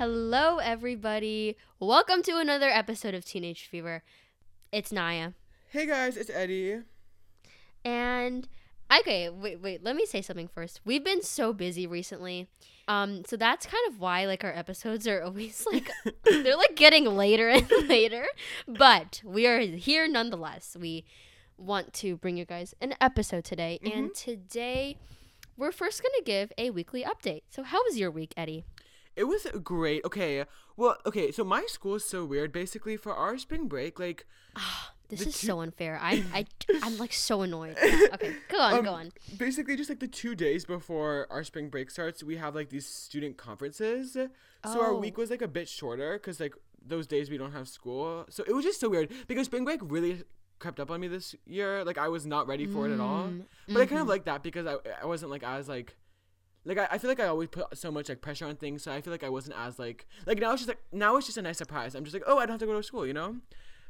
Hello, everybody. Welcome to another episode of Teenage Fever. It's Naya. Hey guys, it's Eddie. And okay, wait, wait. Let me say something first. We've been so busy recently, um, so that's kind of why like our episodes are always like they're like getting later and later. But we are here nonetheless. We want to bring you guys an episode today, and today we're first gonna give a weekly update. So, how was your week, Eddie? It was great. Okay, well, okay, so my school is so weird. Basically, for our spring break, like, This is two- so unfair. I, I, I'm like so annoyed. Yeah, okay, go on, um, go on. basically just like the two days before our spring break starts, we have like these student conferences. So our Oh. week was like a bit shorter because like those days we don't have school. So it was just so weird because spring break really crept up on me this year. Like I was not ready for it at all. Mm, But I kind of mhm. like that because I I wasn't like as like like I, I feel like I always put so much like pressure on things, so I feel like I wasn't as like like now it's just like now it's just a nice surprise. I'm just like, oh, I don't have to go to school, you know.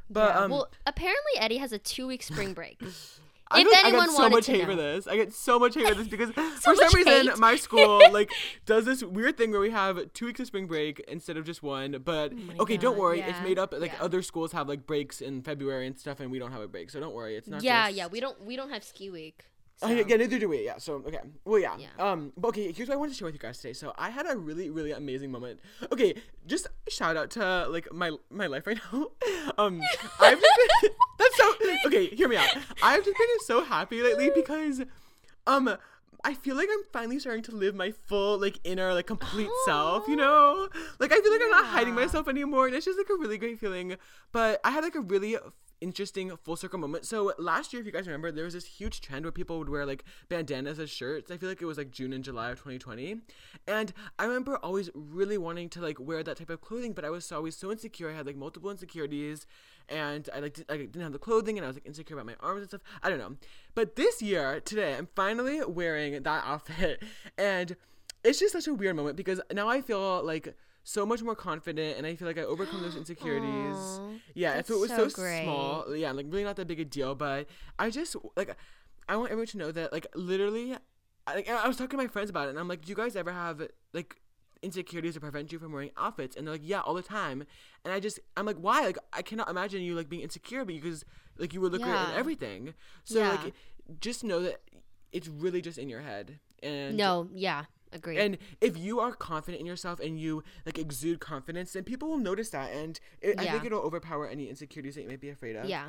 But Yeah, um, well, apparently Eddie has a two-week spring break. I, if like I anyone get so wanted much to hate know. for this. I get so much hate for this because for some reason hate. my school like does this weird thing where we have two weeks of spring break instead of just one. But Oh okay, don't God, worry, it's made up. Like yeah. other schools have like breaks in February and stuff, and we don't have a break, so don't worry. It's not. yeah, just- yeah, we don't we don't have ski week. Oh, so- yeah, yeah, neither do we. Yeah. So okay. Well, yeah. Yeah. Um. But okay. Here's what I wanted to share with you guys today. So I had a really, really amazing moment. Okay. Just shout out to like my my life right now. Um. I've just been, that's so. Okay. Hear me out. I've just been so happy lately because, um. I feel like I'm finally starting to live my full, like, inner, like, complete self, you know? Like, I feel like I'm not hiding myself anymore, and it's just, like, a really great feeling. But I had, like, a really interesting full circle moment. So, last year, if you guys remember, there was this huge trend where people would wear, like, bandanas as shirts. I feel like it was, like, June and July of 2020. And I remember always really wanting to, like, wear that type of clothing, but I was always so insecure. I had, like, multiple insecurities, and I, like, I didn't have the clothing, and I was, like, insecure about my arms and stuff. I don't know. But this year, today, I'm finally wearing that outfit, and it's just such a weird moment because now I feel like so much more confident, and I feel like I overcome those insecurities. Aw, yeah, so it was so so, small. Yeah, like really not that big a deal, but I just like I want everyone to know that like literally, I, like, I was talking to my friends about it, and I'm like, do you guys ever have like insecurities that prevent you from wearing outfits and they're like yeah all the time and i just i'm like why like i cannot imagine you like being insecure because like you would look great Yeah. in everything so Yeah. like just know that it's really just in your head and No, yeah, agree. and if you are confident in yourself and you like exude confidence then people will notice that and it, i think it'll overpower any insecurities that you may be afraid of yeah.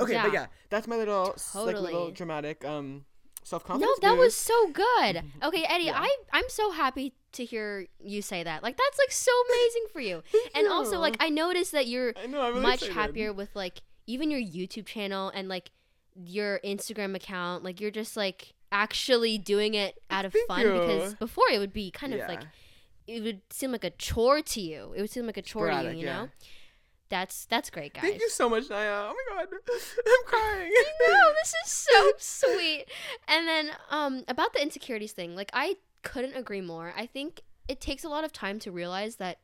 okay but Yeah. yeah that's my little s- like little dramatic um self-confidence No, that was so good. Okay, Eddie, Yeah. I I'm so happy to hear you say that. Like that's like so amazing for you. And also like I noticed that you're know, really much excited. happier with like even your YouTube channel and like your Instagram account. Like you're just like actually doing it out of Thank fun you. because before it would be kind of Yeah. like it would seem like a chore to you. It would seem like a chore to you, you yeah. know? That's that's great, guys. thank you so much naya oh my god i'm crying no, this is so sweet. And then um about the insecurities thing, like I couldn't agree more. I think it takes a lot of time to realize that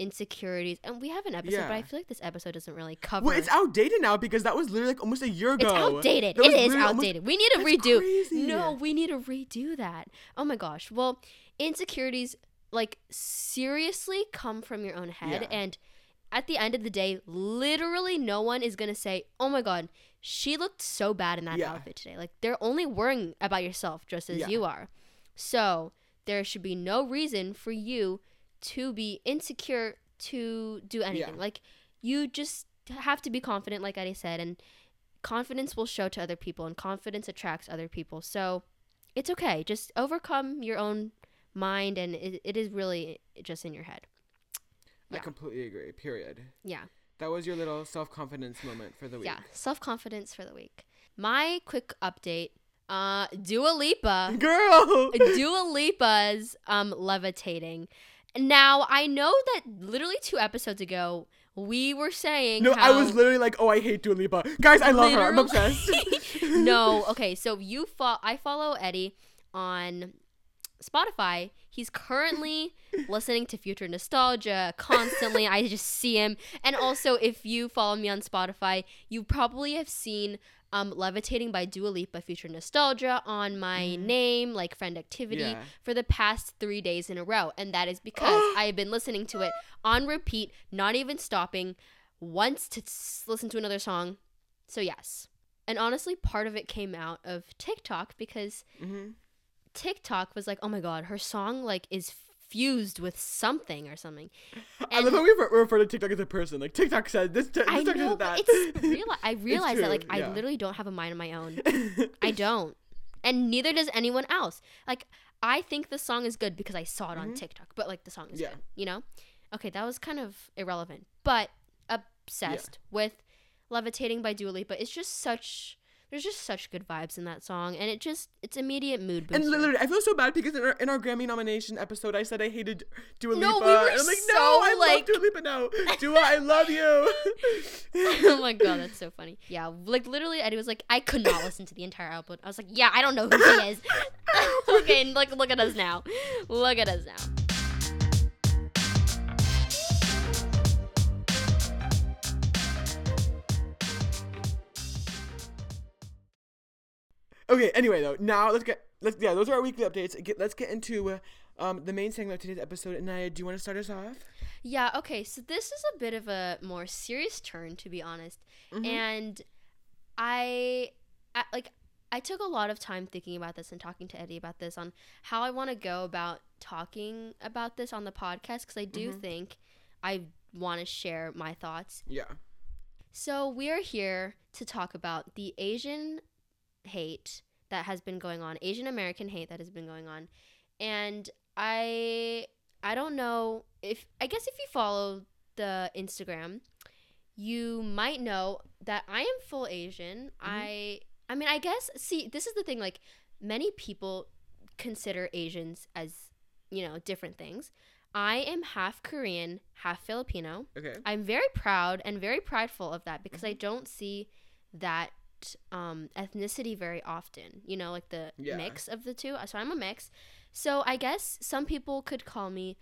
insecurities and we have an episode, but I feel like this episode doesn't really cover well it's outdated now because that was literally like almost a year ago It's outdated. It is literally almost- outdated. we need to redo. crazy. No, we need to redo that. Oh my gosh. Well, insecurities like seriously come from your own head Yeah. and at the end of the day, literally no one is going to say, "Oh my god, she looked so bad in that Yeah. outfit today." Like they're only worrying about yourself just as Yeah. you are. So, there should be no reason for you to be insecure to do anything. Yeah. Like you just have to be confident like Eddie said and confidence will show to other people and confidence attracts other people. So it's okay. Just overcome your own mind and it, it is really just in your head. i completely agree period Yeah. that was your little self-confidence moment for the week Yeah. Self confidence for the week. My quick update uh Dua Lipa. girl Dua Lipa's um levitating. Now I know that literally two episodes ago we were saying no i was literally like oh i hate Dua Lipa. guys i love her. I'm obsessed. No, okay, so you fo- I follow Eddie on Spotify, he's currently listening to Future Nostalgia constantly. I just see him. And also, if you follow me on Spotify, you probably have seen um, Levitating by Dua Lipa by Future Nostalgia on my Mhm. name, like friend activity, Yeah. for the past three days in a row. And that is because I have been listening to it on repeat, not even stopping once to s- listen to another song. So, yes. And honestly, part of it came out of TikTok because Mm-hmm. TikTok was like, oh my god, her song like is fused with something or something. I love And- how we refer, refer to TikTok as a person. Like TikTok said this. T- I TikTok know, that. it's real. I realize that like yeah. I literally don't have a mind of my own. I don't, and neither does anyone else. Like I think the song is good because I saw it on Mhm. TikTok, but like the song is Yeah. good. You know? Okay, that was kind of irrelevant, but obsessed with "Levitating" by Dua Lipa. It's just such. There's just such good vibes in that song, and it just it's immediate mood booster. And literally, I feel so bad because in our, in our Grammy nomination episode, I said I hated Dua Lipa. No, we were and I'm like, so, no, I like- love Dua Lipa now. Dua, I love you. oh my god, that's so funny. Yeah, like literally, Eddie was like, I could not listen to the entire album. I was like, yeah, I don't know who she is. okay, and look, look at us now. Look at us now. Okay. Anyway, though, now let's get let's yeah, those are our weekly updates. Get, let's get into uh, um the main segment of today's episode. And Naya, do you want to start us off? Yeah, okay, so this is a bit of a more serious turn, to be honest. Mhm. And I, I, like, I took a lot of time thinking about this and talking to Eddie about this on how I want to go about talking about this on the podcast because I do Mhm. think I want to share my thoughts Yeah. So we are here to talk about the Asian hate that has been going on, Asian American hate that has been going on. And I I don't know if I guess if you follow the Instagram, you might know that I am full Asian. Mm-hmm. I I mean, I guess see, this is the thing like many people consider Asians as, you know, different things. I am half Korean, half Filipino. Okay. I'm very proud and very prideful of that because I mm-hmm. don't see that um, ethnicity very often. You know, like the Yeah. mix of the two. So I'm a mix. So I guess some people could call me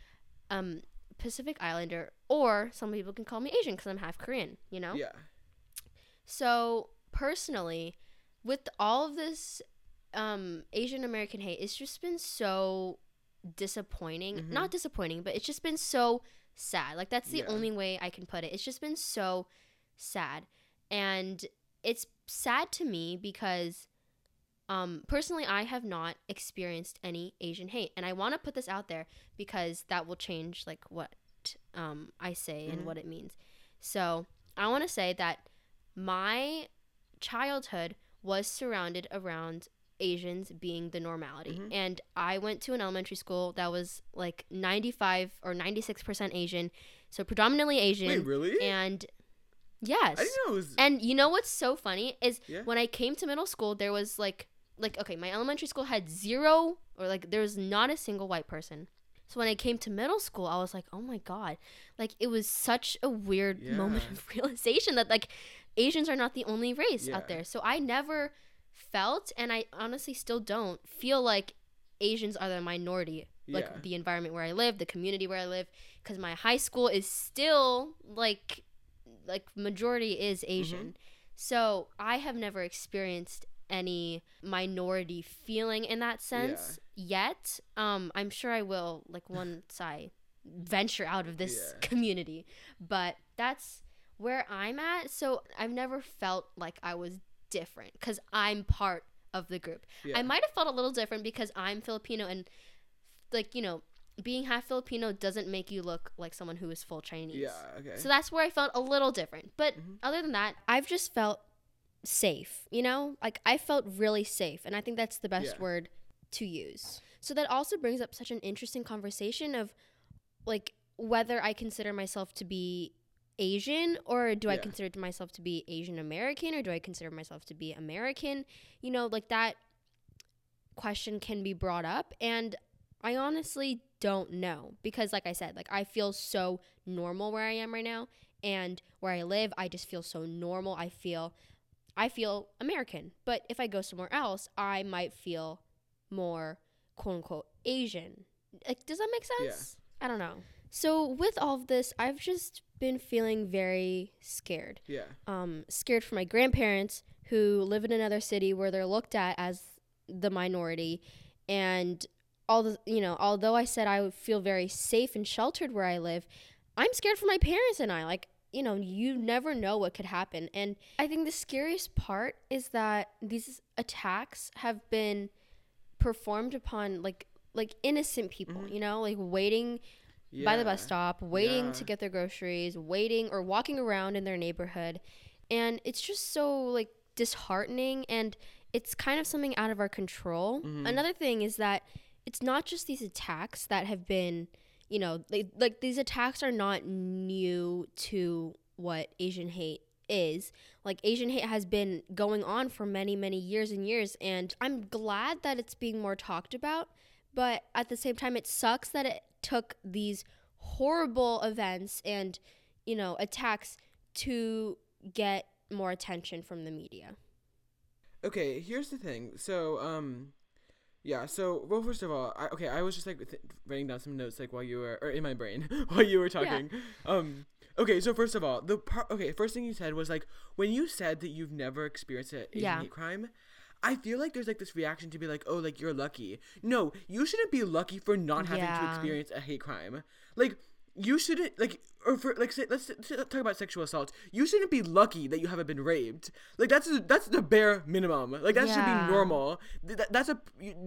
um, Pacific Islander, or some people can call me Asian because I'm half Korean. You know. Yeah. So personally, with all of this um, Asian American hate, it's just been so disappointing. Mhm. Not disappointing, but it's just been so sad. Like that's the Yeah. only way I can put it. It's just been so sad, and it's sad to me because. Um, personally, I have not experienced any Asian hate, and I want to put this out there because that will change like what um, I say and Mhm. what it means. So I want to say that my childhood was surrounded around Asians being the normality. Mhm. And I went to an elementary school that was like 95 or 96% Asian, so predominantly Asian. Wait, really? And yes. I didn't know it was. And you know what's so funny is Yeah. when I came to middle school, there was like, like okay, my elementary school had zero or like there was not a single white person. So when I came to middle school, I was like, oh my god, like it was such a weird moment of realization that like Asians are not the only race Yeah. out there. So I never felt, and I honestly still don't feel like Asians are the minority. Like Yeah. the environment where I live, the community where I live, because my high school is still like, like majority is Mm-hmm. Asian. So I have never experienced any minority feeling in that sense yet. Um, I'm sure I will like once I venture out of this Yeah. community. But that's where I'm at. So I've never felt like I was different because I'm part of the group. Yeah. I might have felt a little different because I'm Filipino and like, you know, being half Filipino doesn't make you look like someone who is full Chinese. Yeah. Okay. So that's where I felt a little different. But Mhm. other than that, I've just felt safe, you know? Like I felt really safe. And I think that's the best Yeah. word to use. So that also brings up such an interesting conversation of like whether I consider myself to be Asian or do I consider myself to be Asian American or do I consider myself to be American? You know, like that question can be brought up and I honestly don't know because like I said, like I feel so normal where I am right now and where I live, I just feel so normal. I feel I feel American. But if I go somewhere else, I might feel more quote unquote Asian. Like, does that make sense? Yeah. I don't know. So with all of this, I've just been feeling very scared. Yeah. Um, scared for my grandparents who live in another city where they're looked at as the minority, and all the you know, although I said I would feel very safe and sheltered where I live, I'm scared for my parents and I. Like, you know, you never know what could happen. And I think the scariest part is that these attacks have been performed upon like like innocent people, mm-hmm. you know, like waiting yeah. by the bus stop, waiting yeah. to get their groceries, waiting or walking around in their neighborhood. And it's just so like disheartening and it's kind of something out of our control. Mm-hmm. Another thing is that it's not just these attacks that have been, you know, like, like these attacks are not new to what Asian hate is. Like Asian hate has been going on for many, many years and years and I'm glad that it's being more talked about, but at the same time it sucks that it took these horrible events and, you know, attacks to get more attention from the media. Okay, here's the thing. So, um, yeah. So, well, first of all, I, okay, I was just like th- writing down some notes like while you were, or in my brain while you were talking. Yeah. Um, okay. So first of all, the part. Okay, first thing you said was like when you said that you've never experienced a Asian yeah. hate crime. I feel like there's like this reaction to be like, oh, like you're lucky. No, you shouldn't be lucky for not having yeah. to experience a hate crime. Like you shouldn't like or for like say, let's talk about sexual assault. You shouldn't be lucky that you haven't been raped. Like that's that's the bare minimum. Like that yeah. should be normal. That, that's a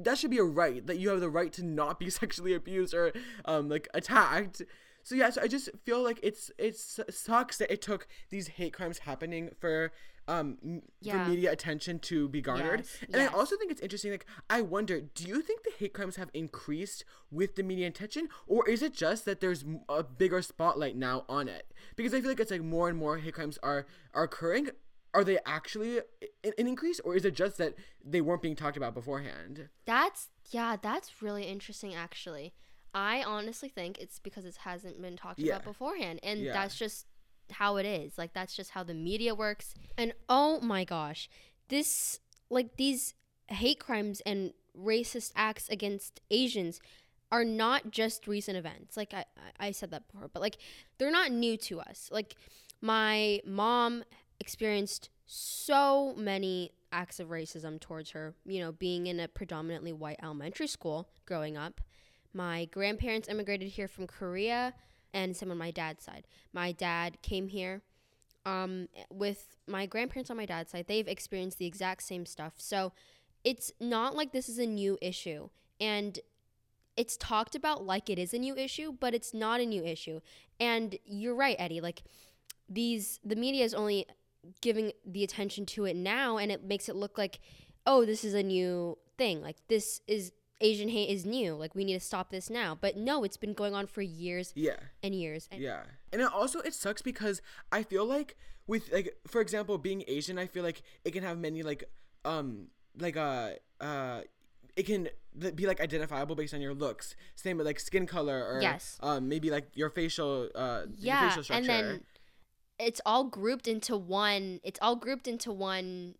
that should be a right that you have the right to not be sexually abused or um like attacked. So yeah, so I just feel like it's it sucks that it took these hate crimes happening for um yeah. for media attention to be garnered. Yes. And yes. I also think it's interesting like I wonder, do you think the hate crimes have increased with the media attention or is it just that there's a bigger spotlight now on it? Because I feel like it's like more and more hate crimes are are occurring. Are they actually an increase or is it just that they weren't being talked about beforehand? That's yeah, that's really interesting actually. I honestly think it's because it hasn't been talked yeah. about beforehand and yeah. that's just how it is. Like that's just how the media works. And oh my gosh, this like these hate crimes and racist acts against Asians are not just recent events. Like I, I said that before, but like they're not new to us. Like my mom experienced so many acts of racism towards her, you know, being in a predominantly white elementary school growing up. My grandparents immigrated here from Korea and some on my dad's side. My dad came here um, with my grandparents on my dad's side. They've experienced the exact same stuff. So it's not like this is a new issue. And it's talked about like it is a new issue, but it's not a new issue. And you're right, Eddie. Like these, the media is only giving the attention to it now, and it makes it look like, oh, this is a new thing. Like this is Asian hate is new. Like we need to stop this now. But no, it's been going on for years. Yeah. And years. And yeah. And it also it sucks because I feel like with like for example being Asian, I feel like it can have many like um like uh uh it can be like identifiable based on your looks. Same with like skin color or yes. um maybe like your facial uh yeah, your facial structure. And then it's all grouped into one it's all grouped into one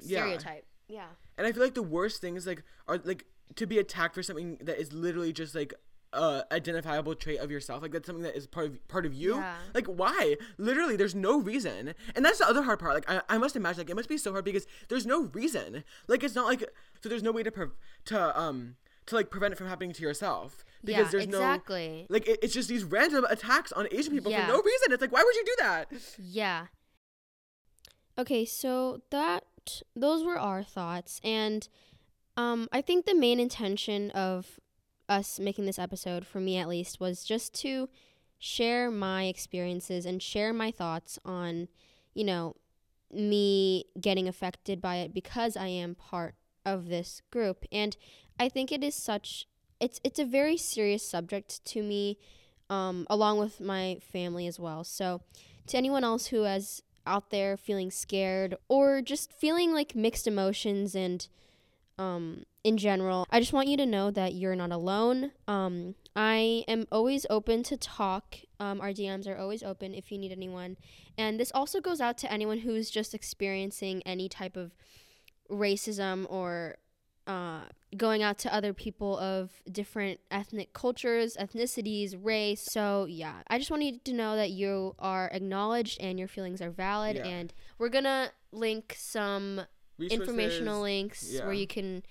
stereotype. Yeah. yeah. And I feel like the worst thing is like are like to be attacked for something that is literally just like uh identifiable trait of yourself like that's something that is part of part of you yeah. like why literally there's no reason and that's the other hard part like I, I must imagine like it must be so hard because there's no reason like it's not like so there's no way to pre- to um to like prevent it from happening to yourself because yeah, there's exactly. no like it, it's just these random attacks on asian people yeah. for no reason it's like why would you do that yeah okay so that those were our thoughts and um, I think the main intention of us making this episode, for me at least, was just to share my experiences and share my thoughts on, you know, me getting affected by it because I am part of this group. And I think it is such it's it's a very serious subject to me, um, along with my family as well. So to anyone else who has out there feeling scared or just feeling like mixed emotions and um, in general. I just want you to know that you're not alone. Um, I am always open to talk. Um, our DMs are always open if you need anyone. And this also goes out to anyone who's just experiencing any type of racism or uh, going out to other people of different ethnic cultures, ethnicities, race. So, yeah, I just want you to know that you are acknowledged and your feelings are valid. Yeah. And we're going to link some informational links yeah. where you can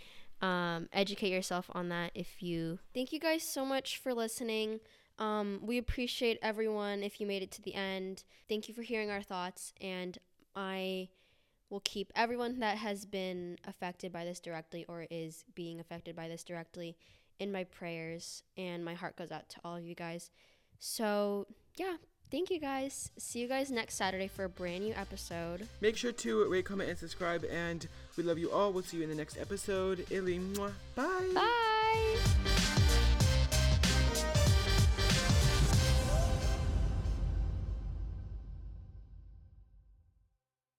um, educate yourself on that if you. Thank you guys so much for listening. Um, we appreciate everyone if you made it to the end. Thank you for hearing our thoughts, and I will keep everyone that has been affected by this directly or is being affected by this directly in my prayers, and my heart goes out to all of you guys. So, yeah, thank you guys. See you guys next Saturday for a brand new episode. Make sure to rate, comment, and subscribe. And we love you all. We'll see you in the next episode. Illy, mwah. Bye. Bye.